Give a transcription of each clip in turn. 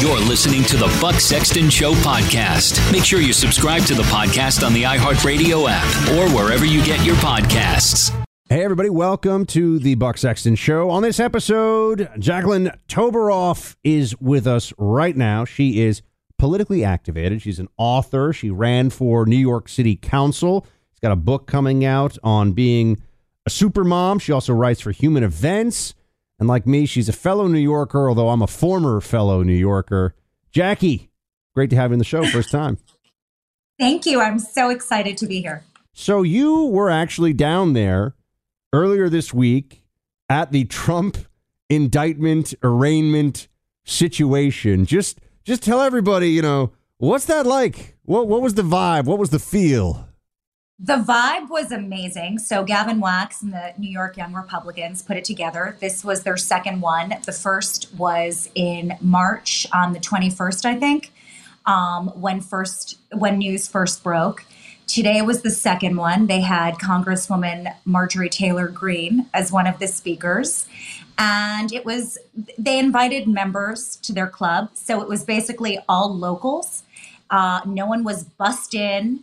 You're listening to the Buck Sexton Show podcast. Make sure you subscribe to the podcast on the iHeartRadio app or wherever you get your podcasts. Hey, everybody, welcome to the Buck Sexton Show. On this episode, Jacqueline Toboroff is with us right now. She is politically activated. She's an author. She ran for New York City Council. She's got a book coming out on being a super mom. She also writes for Human Events. And like me, she's a fellow New Yorker, although I'm a former fellow New Yorker. Jackie, great to have you on the show. First time. Thank you. I'm so excited to be here. So you were actually down there earlier this week at the Trump indictment arraignment situation. Just just tell everybody, you know, what's that like? What what was the vibe? What was the feel? The vibe was amazing. So Gavin Wax and the New York Young Republicans put it together. This was their second one. The first was in March on the 21st, I think, um, when first when news first broke. Today was the second one. They had Congresswoman Marjorie Taylor Greene as one of the speakers. And it was, they invited members to their club. So it was basically all locals. Uh, no one was bussed in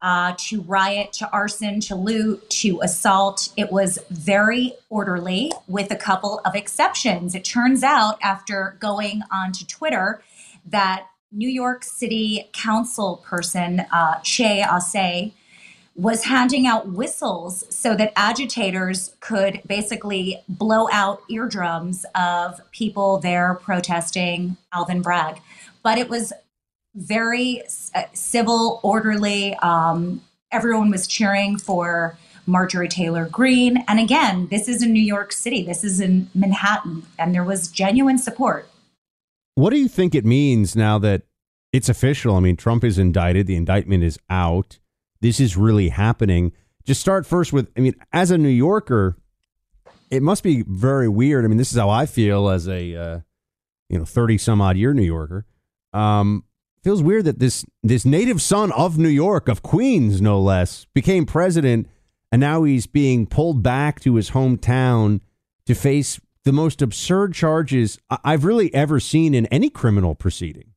uh, to riot, to arson, to loot, to assault. It was very orderly with a couple of exceptions. It turns out, after going onto Twitter, that New York City Council person, uh, Chi Ossé, was handing out whistles so that agitators could basically blow out eardrums of people there protesting Alvin Bragg. But it was very uh, civil, orderly. Um, everyone was cheering for Marjorie Taylor Greene. And again, this is in New York City, this is in Manhattan, and there was genuine support. What do you think it means now that it's official? I mean, Trump is indicted, the indictment is out. This is really happening. Just start first with I mean, as a New Yorker, it must be very weird. I mean, this is how I feel as a uh, you know, 30 some odd year New Yorker. Um, feels weird that this this native son of New York, of Queens no less, became president, and now he's being pulled back to his hometown to face the most absurd charges I've really ever seen in any criminal proceeding.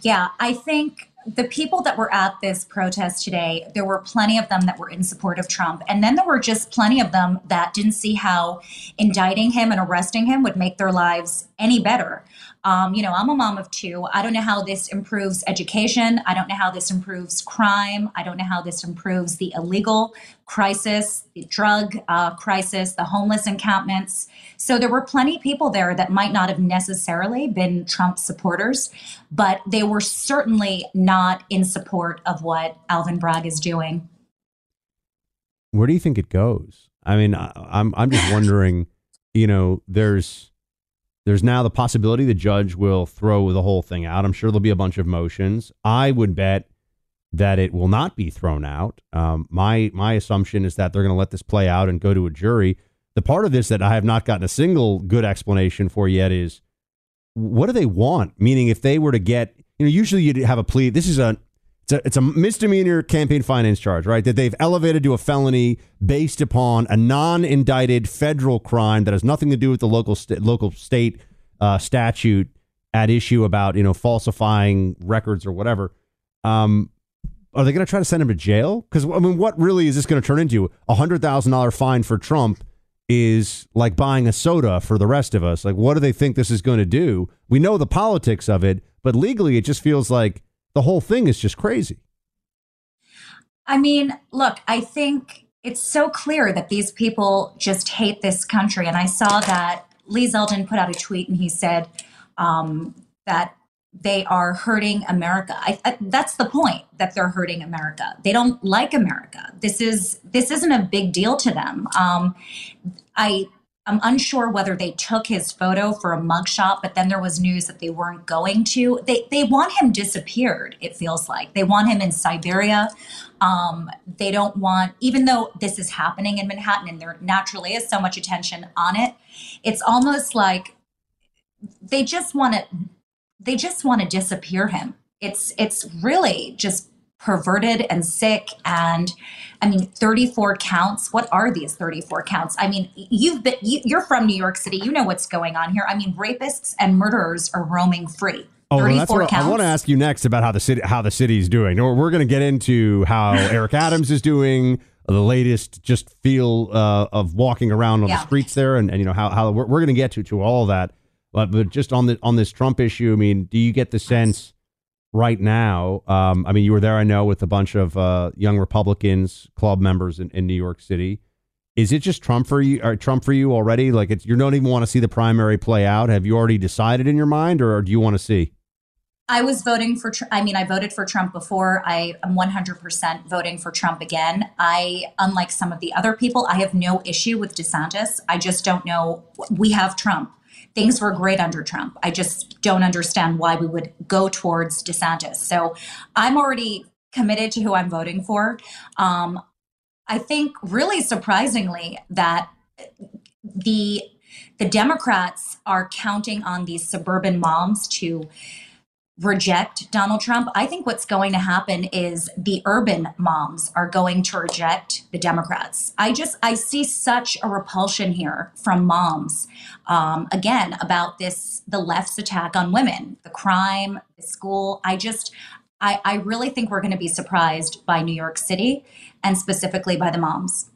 Yeah, I think the people that were at this protest today, there were plenty of them that were in support of Trump. And then there were just plenty of them that didn't see how indicting him and arresting him would make their lives any better. Um, you know, I'm a mom of two. I don't know how this improves education. I don't know how this improves crime. I don't know how this improves the illegal crisis, the drug uh, crisis, the homeless encampments. So there were plenty of people there that might not have necessarily been Trump supporters, but they were certainly not in support of what Alvin Bragg is doing. Where do you think it goes? I mean, I, I'm I'm just wondering. You know, there's there's now the possibility the judge will throw the whole thing out. I'm sure there'll be a bunch of motions. I would bet that it will not be thrown out. Um, my my assumption is that they're going to let this play out and go to a jury. The part of this that I have not gotten a single good explanation for yet is what do they want? Meaning, if they were to get, you know, usually you'd have a plea. This is a it's a, it's a misdemeanor campaign finance charge, right? That they've elevated to a felony based upon a non-indicted federal crime that has nothing to do with the local st- local state uh, statute at issue about you know falsifying records or whatever. Um, are they going to try to send him to jail? Because I mean, what really is this going to turn into? A hundred thousand dollar fine for Trump is like buying a soda for the rest of us. Like, what do they think this is going to do? We know the politics of it, but legally, it just feels like the whole thing is just crazy. I mean, look, I think it's so clear that these people just hate this country. And I saw that Lee Zeldin put out a tweet and he said um, that they are hurting America. I, I, that's the point that they're hurting America. They don't like America. This is this isn't a big deal to them. Um, I I'm unsure whether they took his photo for a mugshot, but then there was news that they weren't going to. They they want him disappeared. It feels like they want him in Siberia. Um, they don't want, even though this is happening in Manhattan, and there naturally is so much attention on it. It's almost like they just want to. They just want to disappear him. It's it's really just perverted and sick and i mean 34 counts what are these 34 counts i mean you've been you, are from new york city you know what's going on here i mean rapists and murderers are roaming free Oh, well, that's what counts. I want to ask you next about how the city how the city's doing. We're going to get into how Eric Adams is doing, the latest just feel uh, of walking around on yeah. the streets there, and, and you know how how we're, we're going to get to to all that. But but just on the on this Trump issue, I mean, do you get the sense right now. Um, I mean, you were there, I know, with a bunch of uh, young Republicans, club members in, in, New York City. Is it just Trump for you? Or Trump for you already? Like, you don't even want to see the primary play out. Have you already decided in your mind, or, or do you want to see? I was voting for. I mean, I voted for Trump before. I am 100% voting for Trump again. I, unlike some of the other people, I have no issue with DeSantis. I just don't know. We have Trump things were great under Trump. I just don't understand why we would go towards DeSantis. So I'm already committed to who I'm voting for. Um, I think really surprisingly that the the Democrats are counting on these suburban moms to reject Donald Trump. I think what's going to happen is the urban moms are going to reject the Democrats. I just I see such a repulsion here from moms. Um, again, about this the left's attack on women, the crime, the school. I just I, I really think we're going to be surprised by New York City and specifically by the moms.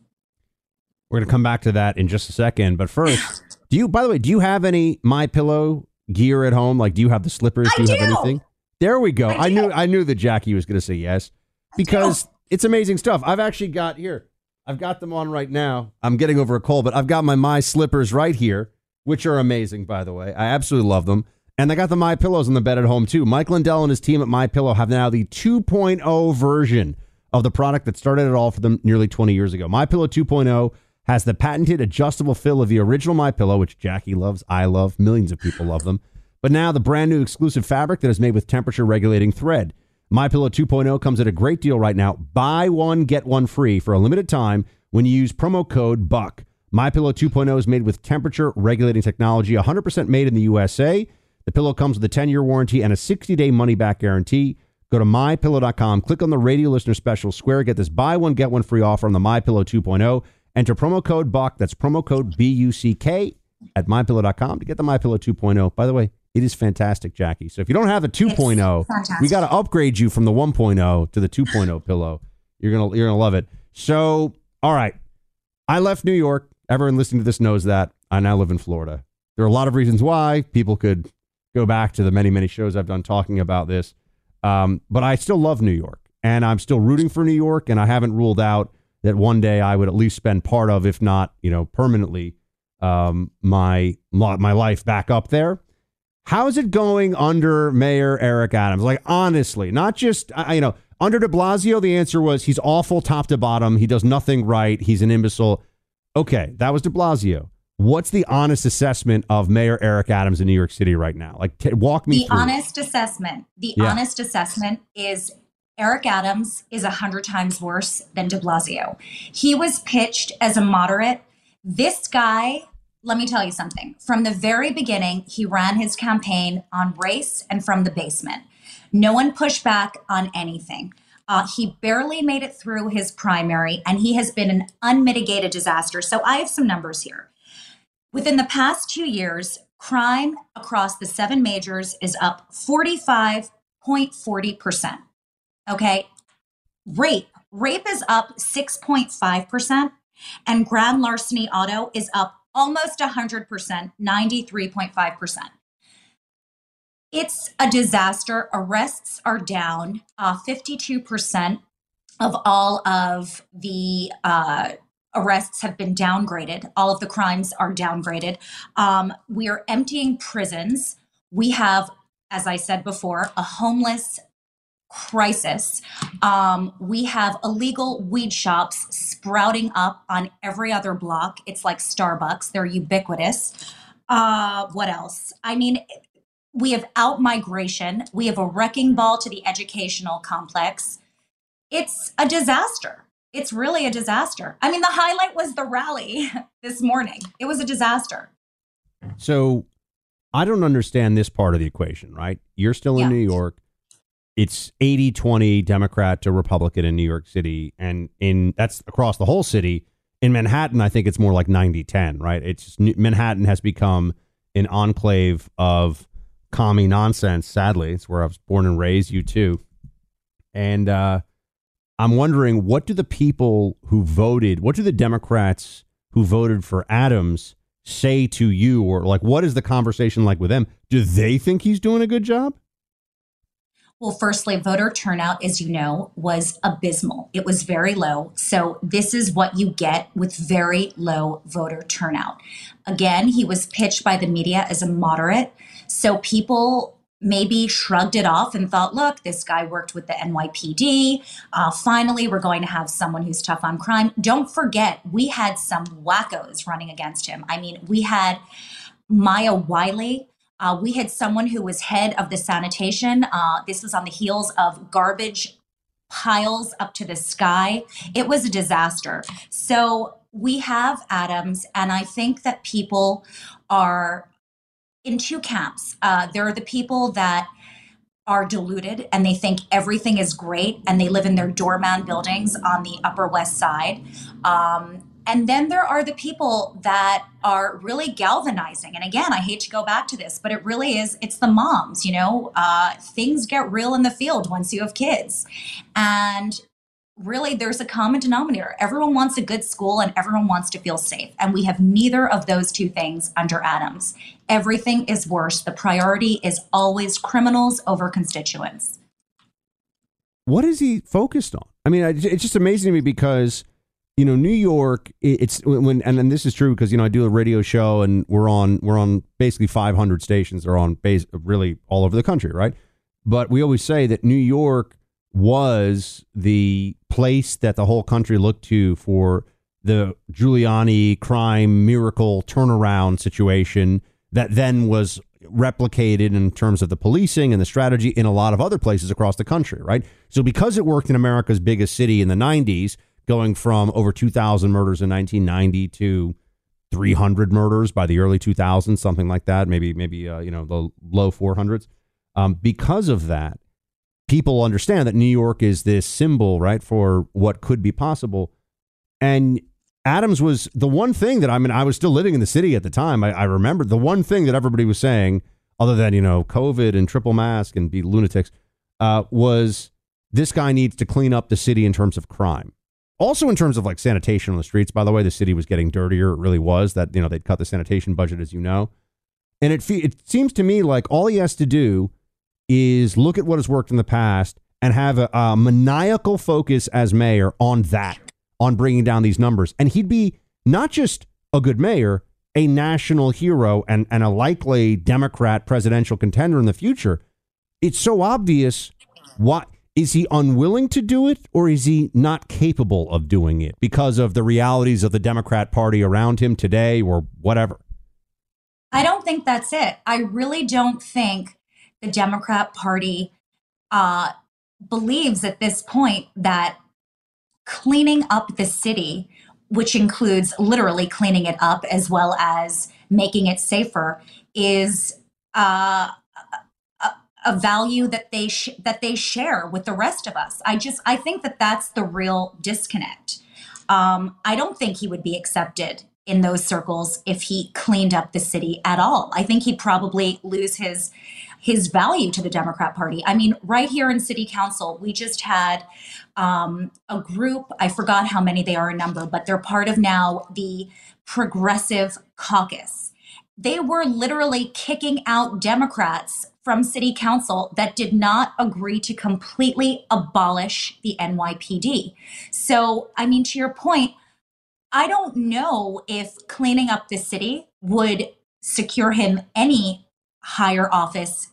We're going to come back to that in just a second, but first, do you by the way, do you have any my pillow gear at home? Like, do you have the slippers? Do you do. have anything? There we go. I, I knew I knew that Jackie was going to say yes because it's amazing stuff. I've actually got here. I've got them on right now. I'm getting over a cold, but I've got my my slippers right here, which are amazing, by the way. I absolutely love them. And I got the My Pillows on the bed at home too. Mike Lindell and his team at My Pillow have now the 2.0 version of the product that started it all for them nearly 20 years ago. My Pillow 2.0 has the patented adjustable fill of the original My Pillow, which Jackie loves, I love, millions of people love them. But now the brand new exclusive fabric that is made with temperature regulating thread. My Pillow 2.0 comes at a great deal right now. Buy one get one free for a limited time when you use promo code BUCK. My Pillow 2.0 is made with temperature regulating technology, 100% made in the USA. The pillow comes with a 10-year warranty and a 60-day money-back guarantee. Go to mypillow.com, click on the radio listener special square, get this buy one get one free offer on the My Pillow 2.0. Enter promo code BUCK, that's promo code B U C K at mypillow.com to get the My Pillow 2.0. By the way, it is fantastic, Jackie. So if you don't have a 2.0, we got to upgrade you from the 1.0 to the 2.0 pillow. You're gonna you're gonna love it. So all right, I left New York. Everyone listening to this knows that. I now live in Florida. There are a lot of reasons why people could go back to the many many shows I've done talking about this. Um, but I still love New York, and I'm still rooting for New York, and I haven't ruled out that one day I would at least spend part of, if not you know permanently, um, my my life back up there. How's it going under Mayor Eric Adams? Like, honestly, not just, I, you know, under de Blasio, the answer was he's awful top to bottom. He does nothing right. He's an imbecile. Okay, that was de Blasio. What's the honest assessment of Mayor Eric Adams in New York City right now? Like, t- walk me the through. honest assessment. The yeah. honest assessment is Eric Adams is a hundred times worse than de Blasio. He was pitched as a moderate. This guy let me tell you something. From the very beginning, he ran his campaign on race and from the basement. No one pushed back on anything. Uh, he barely made it through his primary, and he has been an unmitigated disaster. So I have some numbers here. Within the past two years, crime across the seven majors is up 45.40%. Okay. Rape, rape is up 6.5%, and grand larceny auto is up almost 100%, 93.5%. It's a disaster. Arrests are down. Uh, 52% of all of the uh, arrests have been downgraded. All of the crimes are downgraded. Um, we are emptying prisons. We have, as I said before, a homeless crisis. Um, we have illegal weed shops sprouting up on every other block. It's like Starbucks, they're ubiquitous. Uh, what else? I mean, we have out migration, we have a wrecking ball to the educational complex. It's a disaster. It's really a disaster. I mean, the highlight was the rally this morning. It was a disaster. So I don't understand this part of the equation, right? You're still in Yeah. New York. It's 80 20 Democrat to Republican in New York City. And in that's across the whole city. In Manhattan, I think it's more like 90 10, right? It's Manhattan has become an enclave of commie nonsense, sadly. It's where I was born and raised, you too. And uh, I'm wondering what do the people who voted, what do the Democrats who voted for Adams say to you, or like what is the conversation like with them? Do they think he's doing a good job? Well, firstly, voter turnout, as you know, was abysmal. It was very low. So, this is what you get with very low voter turnout. Again, he was pitched by the media as a moderate. So, people maybe shrugged it off and thought, look, this guy worked with the NYPD. Uh, finally, we're going to have someone who's tough on crime. Don't forget, we had some wackos running against him. I mean, we had Maya Wiley. Uh, we had someone who was head of the sanitation. Uh, this was on the heels of garbage piles up to the sky. It was a disaster. So we have Adams, and I think that people are in two camps. Uh, there are the people that are deluded and they think everything is great and they live in their doorman buildings on the Upper West Side. Um, and then there are the people that are really galvanizing. And again, I hate to go back to this, but it really is, it's the moms, you know, uh, things get real in the field once you have kids. And really, there's a common denominator. Everyone wants a good school and everyone wants to feel safe. And we have neither of those two things under Adams. Everything is worse. The priority is always criminals over constituents. What is he focused on? I mean, it's just amazing to me because you know New York. It's when and, this is true because you know I do a radio show and we're on we're on basically 500 stations. They're on base really all over the country, right? But we always say that New York was the place that the whole country looked to for the Giuliani crime miracle turnaround situation that then was replicated in terms of the policing and the strategy in a lot of other places across the country, right? So because it worked in America's biggest city in the 90s, going from over 2,000 murders in 1990 to 300 murders by the early 2000s, something like that, maybe maybe uh, you know the low 400s. Um, because of that, people understand that New York is this symbol, right, for what could be possible. And Adams was the one thing that I mean, I was still living in the city at the time. I, I remember the one thing that everybody was saying, other than, you know, COVID and triple mask and be lunatics, uh, was this guy needs to clean up the city in terms of crime. Also, in terms of like sanitation on the streets, by the way, the city was getting dirtier. It really was that, you know, they'd cut the sanitation budget, as you know. And it, fe- it seems to me like all he has to do is look at what has worked in the past and have a, a maniacal focus as mayor on that, on bringing down these numbers. And he'd be not just a good mayor, a national hero and, and a likely Democrat presidential contender in the future. It's so obvious. What is he unwilling to do it or is he not capable of doing it because of the realities of the Democrat Party around him today or whatever? I don't think that's it. I really don't think the Democrat Party uh, believes at this point that cleaning up the city, which includes literally cleaning it up as well as making it safer, is uh, a, value that they sh- that they share with the rest of us. I just I think that that's the real disconnect. Um, I don't think he would be accepted in those circles if he cleaned up the city at all. I think he'd probably lose his his value to the Democrat Party. I mean, right here in City Council, we just had um, a group. I forgot how many they are in number, but they're part of now the Progressive Caucus. They were literally kicking out Democrats from city council that did not agree to completely abolish the NYPD. So, I mean, to your point, I don't know if cleaning up the city would secure him any higher office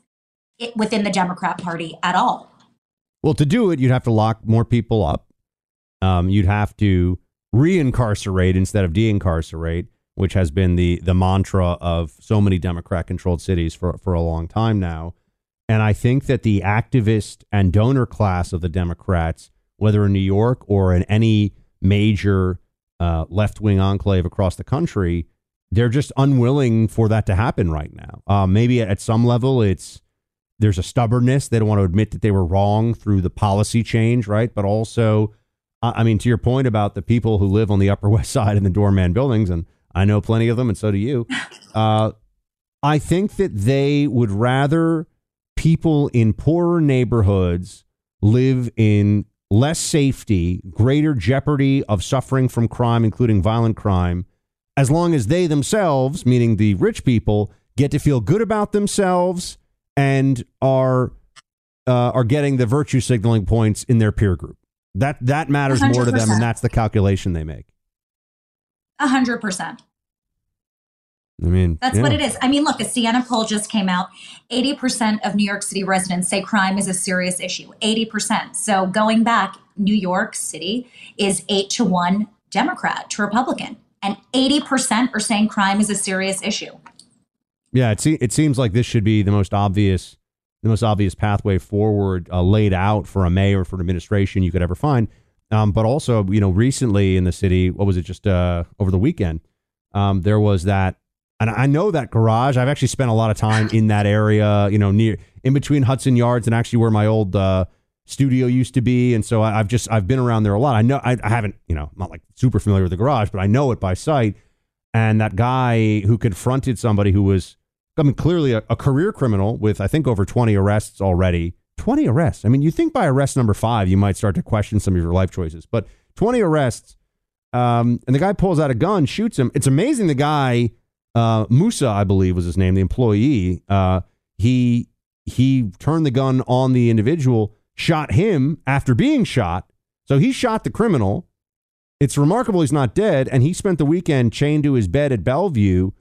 within the Democrat Party at all. Well, to do it, you'd have to lock more people up. Um, you'd have to reincarcerate instead of deincarcerate, which has been the the mantra of so many Democrat controlled cities for, for a long time now. And I think that the activist and donor class of the Democrats, whether in New York or in any major uh, left wing enclave across the country, they're just unwilling for that to happen right now. Uh, maybe at some level, it's there's a stubbornness. They don't want to admit that they were wrong through the policy change, right? But also, I mean, to your point about the people who live on the Upper West Side in the doorman buildings, and I know plenty of them, and so do you. Uh, I think that they would rather people in poorer neighborhoods live in less safety, greater jeopardy of suffering from crime, including violent crime, as long as they themselves, meaning the rich people, get to feel good about themselves and are uh, are getting the virtue signaling points in their peer group. That that matters 100%. more to them, and that's the calculation they make. A hundred percent. I mean, that's yeah. what it is. I mean, look, a Siena poll just came out. 80% of New York City residents say crime is a serious issue. 80%. So going back, New York City is eight to one Democrat to Republican and 80% are saying crime is a serious issue. Yeah, it, se- it seems like this should be the most obvious the most obvious pathway forward uh, laid out for a mayor for an administration you could ever find. Um, but also, you know, recently in the city, what was it just uh, over the weekend? Um, there was that, and I know that garage. I've actually spent a lot of time in that area, you know, near in between Hudson Yards and actually where my old uh, studio used to be, and so I, have just I've been around there a lot. I know I, I haven't you know not like super familiar with the garage, but I know it by sight. And that guy who confronted somebody who was I mean clearly a, a career criminal with I think over twenty arrests already. 20 arrests. I mean, you think by arrest number five, you might start to question some of your life choices, but 20 arrests. Um, and the guy pulls out a gun, shoots him. It's amazing. The guy, uh, Musa, I believe was his name, the employee. Uh, he he turned the gun on the individual, shot him after being shot. So he shot the criminal. It's remarkable he's not dead, and he spent the weekend chained to his bed at Bellevue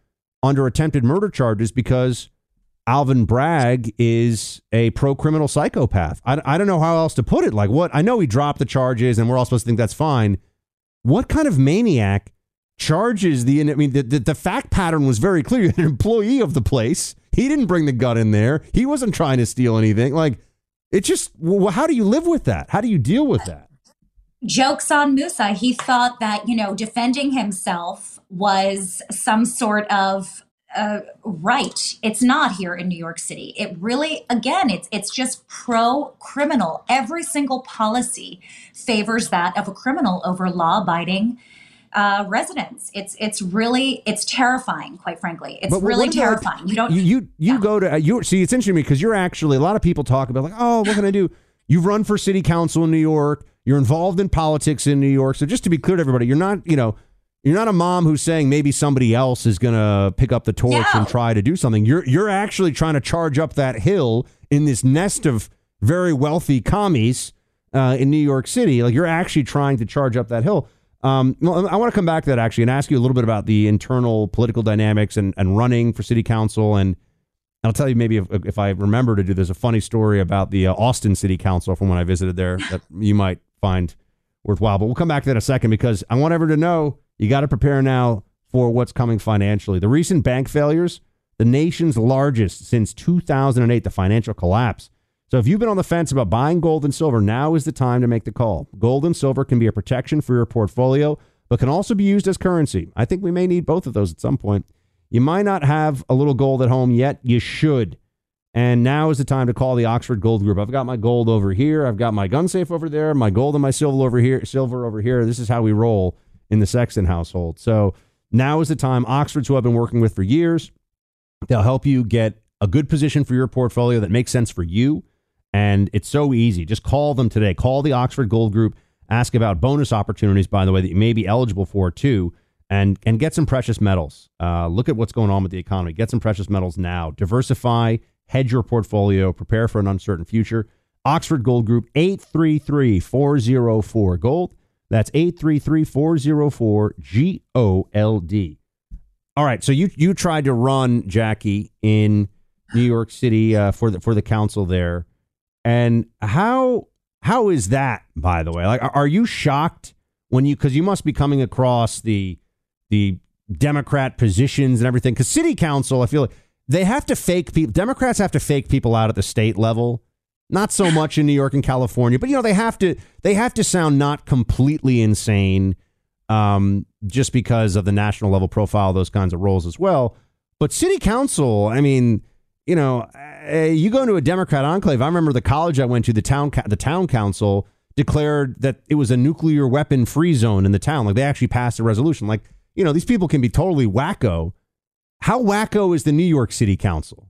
under attempted murder charges because Alvin Bragg is a pro criminal psychopath. I, I don't know how else to put it. Like, what? I know he dropped the charges, and we're all supposed to think that's fine. What kind of maniac charges the? I mean, the, the, the fact pattern was very clear. An employee of the place. He didn't bring the gun in there. He wasn't trying to steal anything. Like, it's just, well, how do you live with that? How do you deal with that? Jokes on Musa. He thought that, you know, defending himself was some sort of uh, right. It's not here in New York City. It really, again, it's it's just pro criminal. Every single policy favors that of a criminal over law abiding uh, residents. It's it's really it's terrifying, quite frankly. It's but really terrifying. You don't you you, you yeah. go to uh, you see it's interesting to me because you're actually a lot of people talk about like oh what can I do? You've run for city council in New York. You're involved in politics in New York. So just to be clear to everybody, you're not you know you're not a mom who's saying maybe somebody else is going to pick up the torch no. and try to do something. You're you're actually trying to charge up that hill in this nest of very wealthy commies uh, in New York City. Like you're actually trying to charge up that hill. Um, well, I want to come back to that actually and ask you a little bit about the internal political dynamics and, and running for city council. And I'll tell you maybe if, if I remember to do, there's a funny story about the uh, Austin City Council from when I visited there that you might find worthwhile. But we'll come back to that in a second because I want everyone to know you got to prepare now for what's coming financially. The recent bank failures, the nation's largest since 2008, the financial collapse so if you've been on the fence about buying gold and silver, now is the time to make the call. Gold and silver can be a protection for your portfolio, but can also be used as currency. I think we may need both of those at some point. You might not have a little gold at home yet. You should. And now is the time to call the Oxford Gold Group. I've got my gold over here. I've got my gun safe over there. My gold and my silver over here. Silver over here. This is how we roll in the Sexton household. So now is the time. Oxford's who I've been working with for years. They'll help you get a good position for your portfolio that makes sense for you. And it's so easy. Just call them today. Call the Oxford Gold Group. Ask about bonus opportunities, by the way, that you may be eligible for too, and and get some precious metals. Uh, look at what's going on with the economy. Get some precious metals now. Diversify, hedge your portfolio, prepare for an uncertain future. Oxford Gold Group, 833 404 Gold. That's 833 404 G O L D. All right. So you, you tried to run, Jackie, in New York City uh, for, the, for the council there. And how how is that, by the way? Like, are, you shocked when you because you must be coming across the the Democrat positions and everything? Because city council, I feel like they have to fake people. Democrats have to fake people out at the state level. Not so much in New York and California, but you know they have to they have to sound not completely insane, um, just because of the national level profile of those kinds of roles as well. But city council, I mean, you know, uh, you go into a Democrat enclave. I remember the college I went to, the town the town council declared that it was a nuclear weapon free zone in the town. Like they actually passed a resolution. Like you know, these people can be totally wacko. How wacko is the New York City Council?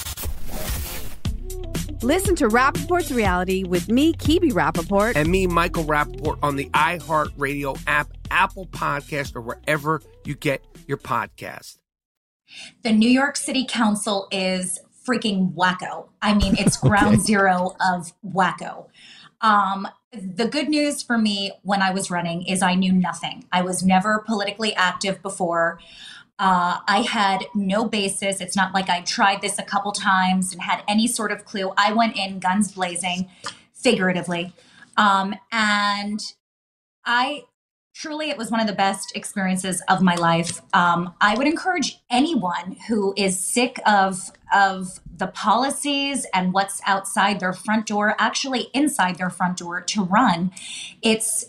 Listen to Rapaport's reality with me, Kebe Rapaport. and me, Michael Rapaport, on the iHeartRadio app, Apple Podcast, or wherever you get your podcast. The New York City Council is freaking wacko. I mean, it's ground zero of wacko. Um, the good news for me when I was running is I knew nothing. I was never politically active before. Uh, I had no basis. It's not like I tried this a couple times and had any sort of clue. I went in guns blazing, figuratively. Um, and I truly, it was one of the best experiences of my life. Um, I would encourage anyone who is sick of of the policies and what's outside their front door, actually inside their front door, to run. It's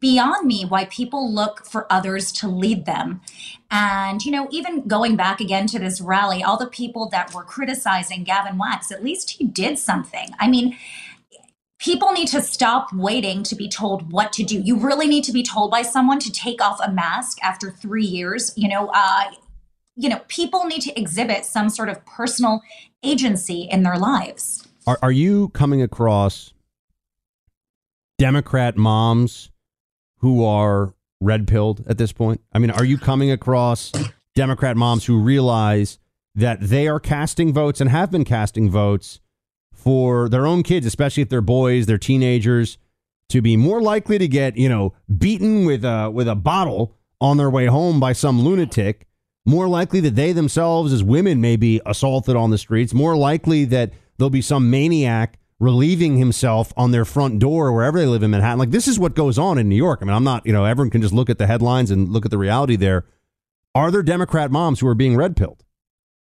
beyond me why people look for others to lead them. And, you know, even going back again to this rally, all the people that were criticizing Gavin Wax, at least he did something. I mean, people need to stop waiting to be told what to do. You really need to be told by someone to take off a mask after three years. You know, uh, you know, people need to exhibit some sort of personal agency in their lives. Are are you coming across Democrat moms who are red pilled at this point? I mean, are you coming across Democrat moms who realize that they are casting votes and have been casting votes for their own kids, especially if they're boys, they're teenagers, to be more likely to get, you know, beaten with a with a bottle on their way home by some lunatic, more likely that they themselves as women may be assaulted on the streets, more likely that there'll be some maniac relieving himself on their front door wherever they live in Manhattan. Like this is what goes on in New York. I mean, I'm not, you know, everyone can just look at the headlines and look at the reality there. Are there Democrat moms who are being red pilled?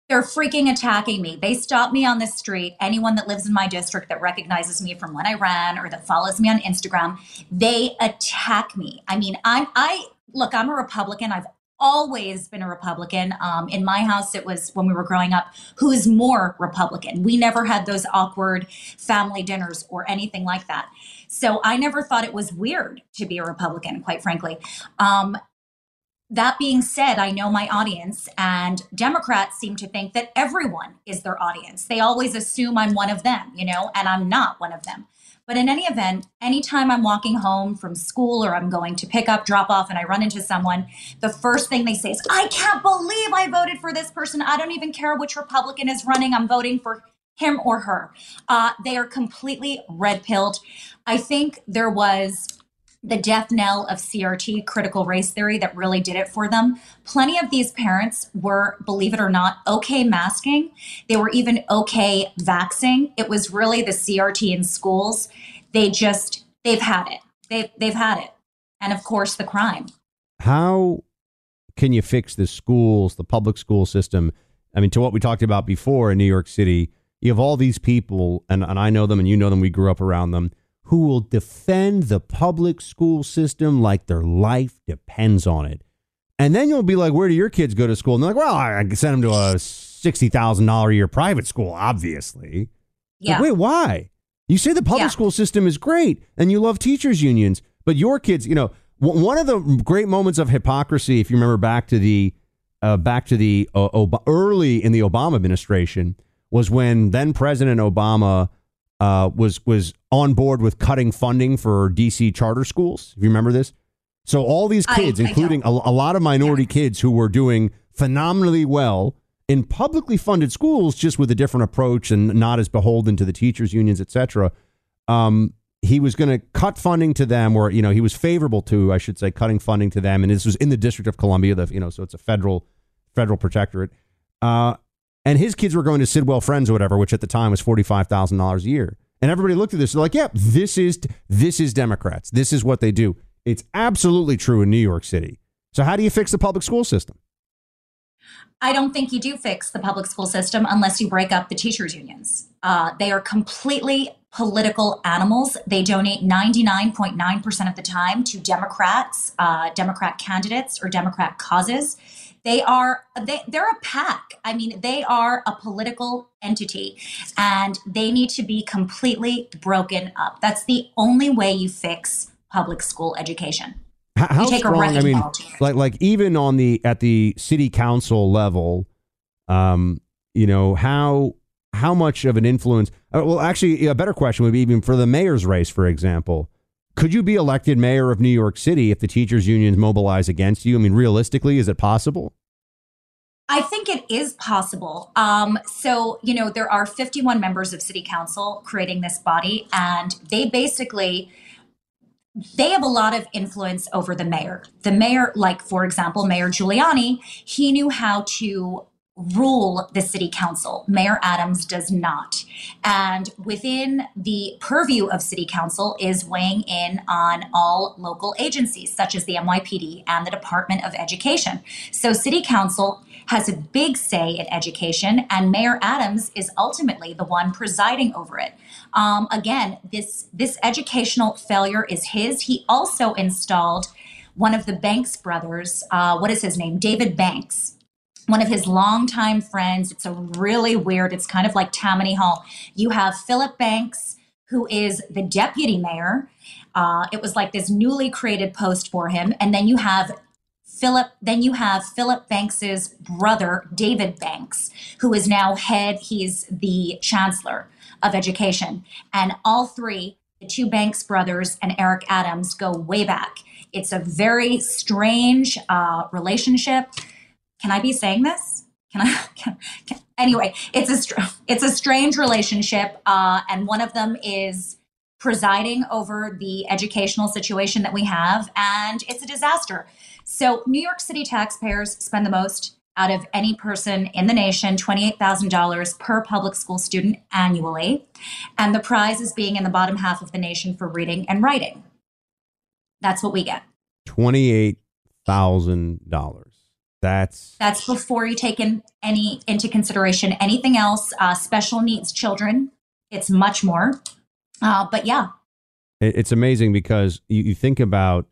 They're freaking attacking me. They stop me on the street. Anyone that lives in my district that recognizes me from when I ran or that follows me on Instagram, they attack me. I mean, I'm I look, I'm a Republican. I've always been a Republican. Um, in my house, it was when we were growing up, who's more Republican? We never had those awkward family dinners or anything like that. So I never thought it was weird to be a Republican, quite frankly. Um, that being said, I know my audience, and Democrats seem to think that everyone is their audience. They always assume I'm one of them, you know, and I'm not one of them. But in any event, anytime I'm walking home from school or I'm going to pick up, drop off, and I run into someone, the first thing they say is, I can't believe I voted for this person. I don't even care which Republican is running. I'm voting for him or her. Uh, they are completely red pilled. I think there was the death knell of CRT, critical race theory, that really did it for them. Plenty of these parents were, believe it or not, okay masking. They were even okay vaxing. It was really the CRT in schools. They just, they've had it. They've, they've had it. And of course, the crime. How can you fix the schools, the public school system? I mean, to what we talked about before in New York City, you have all these people, and, and I know them and you know them, we grew up around them, who will defend the public school system like their life depends on it. And then you'll be like, where do your kids go to school? And they're like, well, I send them to a $60,000 a year private school, obviously. Yeah. Like, wait, why? You say the public Yeah. school system is great and you love teachers unions, but your kids, you know, w- one of the great moments of hypocrisy, if you remember back to the uh, back to the uh, Ob- early in the Obama administration, was when then President Obama uh, was was on board with cutting funding for DC charter schools. If you remember this, so all these kids, I including a, a lot of minority kids who were doing phenomenally well in publicly funded schools, just with a different approach and not as beholden to the teachers unions, etc. Um, he was going to cut funding to them, or you know, he was favorable to, I should say, cutting funding to them, and this was in the District of Columbia, the you know, so it's a federal federal protectorate. Uh, and his kids were going to Sidwell Friends or whatever, which at the time was forty five thousand dollars a year. And everybody looked at this, they're like, "Yep, this is this is Democrats. This is what they do." It's absolutely true in New York City. So how do you fix the public school system? I don't think you do fix the public school system unless you break up the teachers' unions. Uh, they are completely political animals. They donate 99.9% of the time to Democrats, uh, Democrat candidates, or Democrat causes. They are they they're a pack. I mean, they are a political entity, and they need to be completely broken up. That's the only way you fix public school education. How, strong? I mean, like like even on the at the city council level, um, you know how how much of an influence? Uh, well, actually, a better question would be even for the mayor's race, for example. Could you be elected mayor of New York City if the teachers' unions mobilize against you? I mean, realistically, is it possible? I think it is possible. Um, so, you know, there are 51 members of city council creating this body, and they basically they have a lot of influence over the mayor. The mayor, like for example, Mayor Giuliani, he knew how to rule the city council. Mayor Adams does not. And within the purview of city council is weighing in on all local agencies such as the NYPD and the Department of Education. So city council has a big say in education and Mayor Adams is ultimately the one presiding over it. Um, again, this this educational failure is his. He also installed one of the Banks brothers. Uh, what is his name? David Banks one of his longtime friends. It's a really weird, it's kind of like Tammany Hall. You have Philip Banks, who is the deputy mayor. Uh, it was like this newly created post for him. And then you have Philip, then you have Philip Banks's brother, David Banks, who is now head, he's the chancellor of education. And all three, the two Banks brothers and Eric Adams, go way back. It's a very strange uh, relationship can I be saying this? Can I? Can, can, anyway, it's a str- it's a strange relationship, uh, and one of them is presiding over the educational situation that we have, and it's a disaster. So, New York City taxpayers spend the most out of any person in the nation, $28,000 per public school student annually. And the prize is being in the bottom half of the nation for reading and writing. That's what we get. Twenty-eight thousand dollars. That's That's before you take in any into consideration anything else. Uh, special needs children, it's much more. Uh, but yeah, it's amazing because you, you think about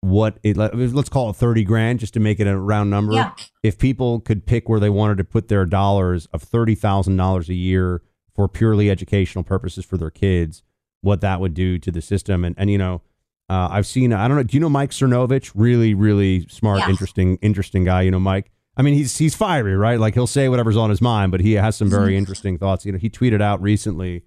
what it let- let's call it 30 grand just to make it a round number Yeah. if people could pick where they wanted to put their dollars of $30,000 a year for purely educational purposes for their kids what that would do to the system and and you know uh, I've seen I don't know do you know Mike Cernovich really really smart Yeah. interesting interesting guy you know Mike I mean he's he's fiery right like he'll say whatever's on his mind but he has some very interesting thoughts you know he tweeted out recently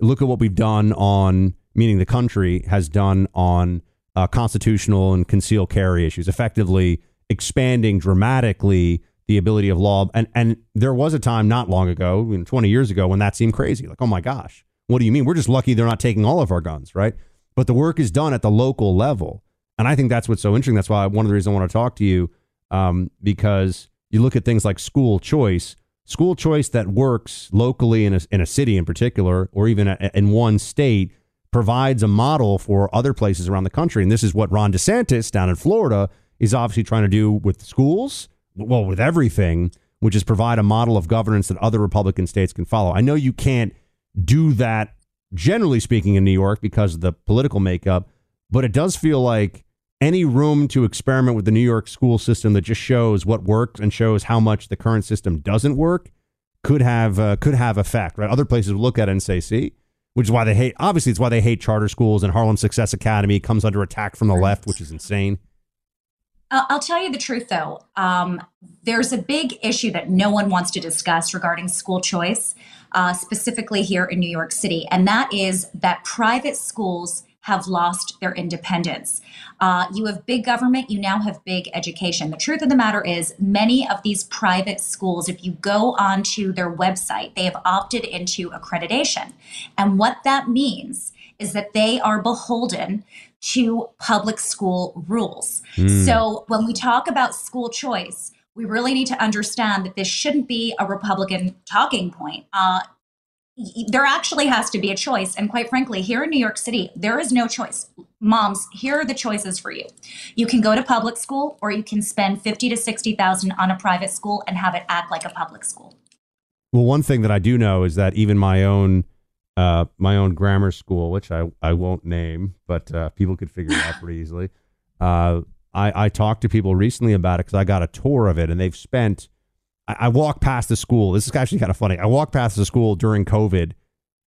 look at what we've done on, meaning the country has done on uh, constitutional and concealed carry issues, effectively expanding dramatically the ability of law. And and there was a time not long ago, you know, 20 years ago, when that seemed crazy. Like, oh my gosh, what do you mean? We're just lucky they're not taking all of our guns, right? But the work is done at the local level, and I think that's what's so interesting. That's why one of the reasons I want to talk to you, um, because you look at things like school choice school choice that works locally in a, in a city in particular, or even a, in one state, provides a model for other places around the country. And this is what Ron DeSantis down in Florida is obviously trying to do with schools, well, with everything, which is provide a model of governance that other Republican states can follow. I know you can't do that, generally speaking, in New York because of the political makeup, but it does feel like any room to experiment with the New York school system that just shows what works and shows how much the current system doesn't work could have uh, could have effect, right? Other places look at it and say, "See," which is why they hate. Obviously, it's why they hate charter schools and Harlem Success Academy comes under attack from the left, which is insane. I'll tell you the truth, though. Um, there's a big issue that no one wants to discuss regarding school choice, uh, specifically here in New York City, and that is that private schools have lost their independence. Uh, you have big government, you now have big education. The truth of the matter is, many of these private schools, if you go onto their website, they have opted into accreditation. And what that means is that they are beholden to public school rules. Mm. So when we talk about school choice, we really need to understand that this shouldn't be a Republican talking point. Uh, there actually has to be a choice. And quite frankly, here in New York City, there is no choice. Moms, here are the choices for you. You can go to public school or you can spend 50 to 60,000 on a private school and have it act like a public school. Well, one thing that I do know is that even my own uh, my own grammar school, which I, I won't name, but uh, people could figure it out pretty easily. Uh, I, I talked to people recently about it because I got a tour of it and they've spent I, I walked past the school. This is actually kind of funny. I walked past the school during COVID,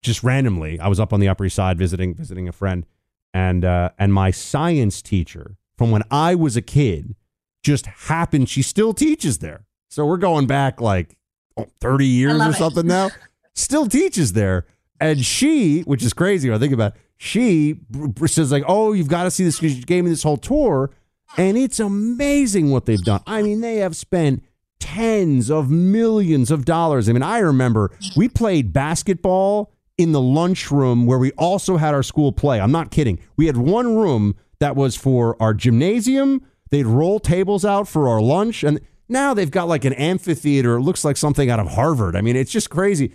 just randomly. I was up on the Upper East Side visiting visiting a friend, and uh, and my science teacher from when I was a kid just happened. She still teaches there, so we're going back like oh, thirty years or something now. Still teaches there, and she, which is crazy. When I think about, it, she says like, "Oh, you've got to see this." because She gave me this whole tour, and it's amazing what they've done. I mean, they have spent tens of millions of dollars. I mean, I remember we played basketball in the lunchroom where we also had our school play. I'm not kidding. We had one room that was for our gymnasium. They'd roll tables out for our lunch. And now they've got like an amphitheater. It looks like something out of Harvard. I mean, it's just crazy.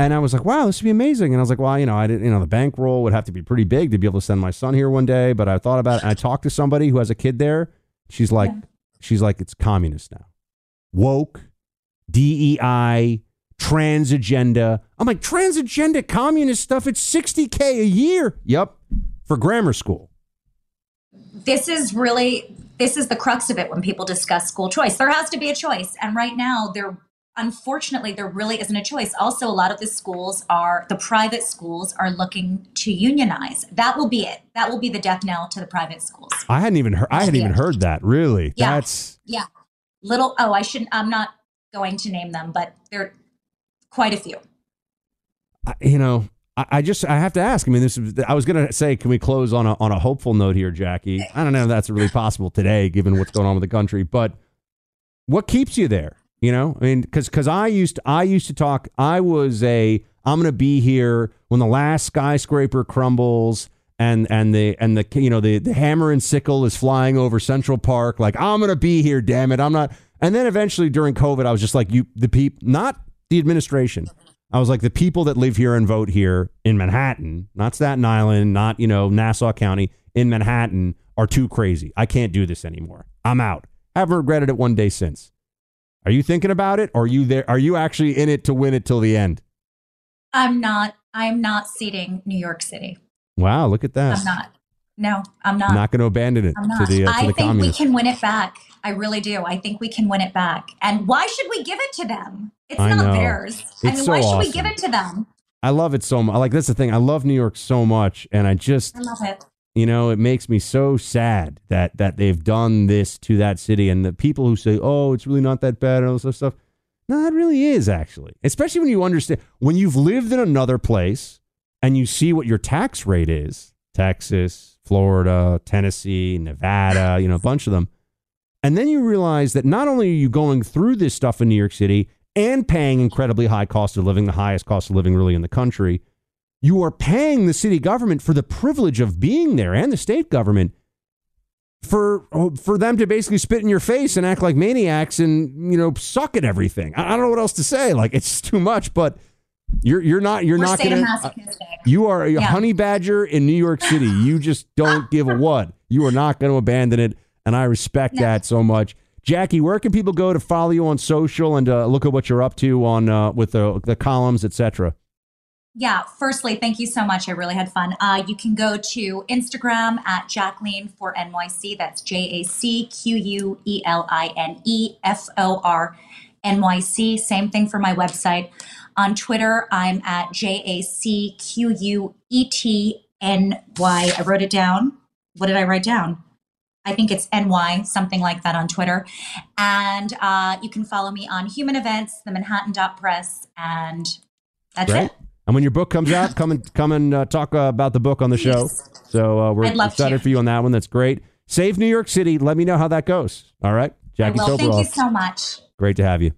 And I was like, wow, this would be amazing. And I was like, well, you know, I didn't, you know, the bankroll would have to be pretty big to be able to send my son here one day. But I thought about it. And I talked to somebody who has a kid there. She's like, yeah. she's like, it's communist now woke, DEI, trans agenda. I'm like, trans agenda, communist stuff, it's 60K a year. Yep, for grammar school. This is really this is the crux of it when people discuss school choice. There has to be a choice. And right now there unfortunately there really isn't a choice. Also, a lot of the schools are the private schools are looking to unionize. That will be it. That will be the death knell to the private schools. I hadn't even heard I hadn't even heard that. Really? Yeah. That's yeah little oh i shouldn't i'm not going to name them but there are quite a few you know I, I just I have to ask. I mean, this. I was going to say, can we close on a on a hopeful note here, Jackie? I don't know if that's really possible today, given what's going on with the country. But what keeps you there? You know, I mean, because because I used to, I used to talk. I was a I'm to be here when the last skyscraper crumbles and and the and the you know the the hammer and sickle is flying over Central Park. Like I'm gonna be here, damn it, I'm not. And then eventually during COVID, I was just like, you the people, not the administration. I was like the people that live here and vote here in Manhattan, not Staten Island, not you know Nassau County, in Manhattan are too crazy. I can't do this anymore. I'm out. Haven't regretted it one day since. Are you thinking about it? Or are you there? Are you actually in it to win it till the end? I'm not. I'm not seating New York City. Wow, look at that. I'm not. No, I'm not. Not going to abandon it to the, uh, to I the think communists. we can win it back. I really do. I think we can win it back. And why should we give it to them? It's I not know. theirs. It's I mean, so why should awesome. we give it to them? I love it so much. Like that's the thing. I love New York so much, and I just I love it. You know it makes me so sad that that they've done this to that city, and the people who say, "Oh, it's really not that bad," and all this stuff. No, it really is actually. Especially when you understand when you've lived in another place and you see what your tax rate is. Texas, Florida, Tennessee, Nevada, you know, a bunch of them. And then you realize that not only are you going through this stuff in New York City and paying incredibly high cost of living, the highest cost of living really in the country, you are paying the city government for the privilege of being there and the state government for for them to basically spit in your face and act like maniacs and you know suck at everything. I don't know what else to say. Like it's too much, but you're you're not you're We're not gonna. sadomasochistic. You are a Yeah. honey badger in New York City. You just don't give a what. You are not going to abandon it, and I respect No. that so much. Jackie, where can people go to follow you on social and uh, look at what you're up to on uh, with the the columns, etc. Yeah, firstly, thank you so much. I really had fun. Uh, you can go to Instagram at Jacqueline for NYC. That's J A C Q U E L I N E F O R N Y C. Same thing for my website. On Twitter, I'm at J A C Q U E T N Y. I wrote it down. What did I write down? I think it's NY, something like that on Twitter. And uh, you can follow me on Human Events, the Manhattan Dot Press, and that's it. And when your book comes out, come and come and uh, talk uh, about the book on the show. So uh, we're excited to. for you on that one. That's great. Save New York City. Let me know how that goes. All right, Jackie I will. Thank you so much. Great to have you.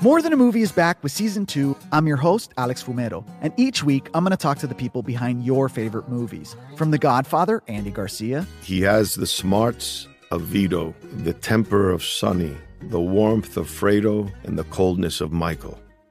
More Than a Movie is back with season two. I'm your host, Alex Fumero, and each week I'm going to talk to the people behind your favorite movies. From The Godfather, Andy Garcia, He has the smarts of Vito, the temper of Sonny, the warmth of Fredo, and the coldness of Michael.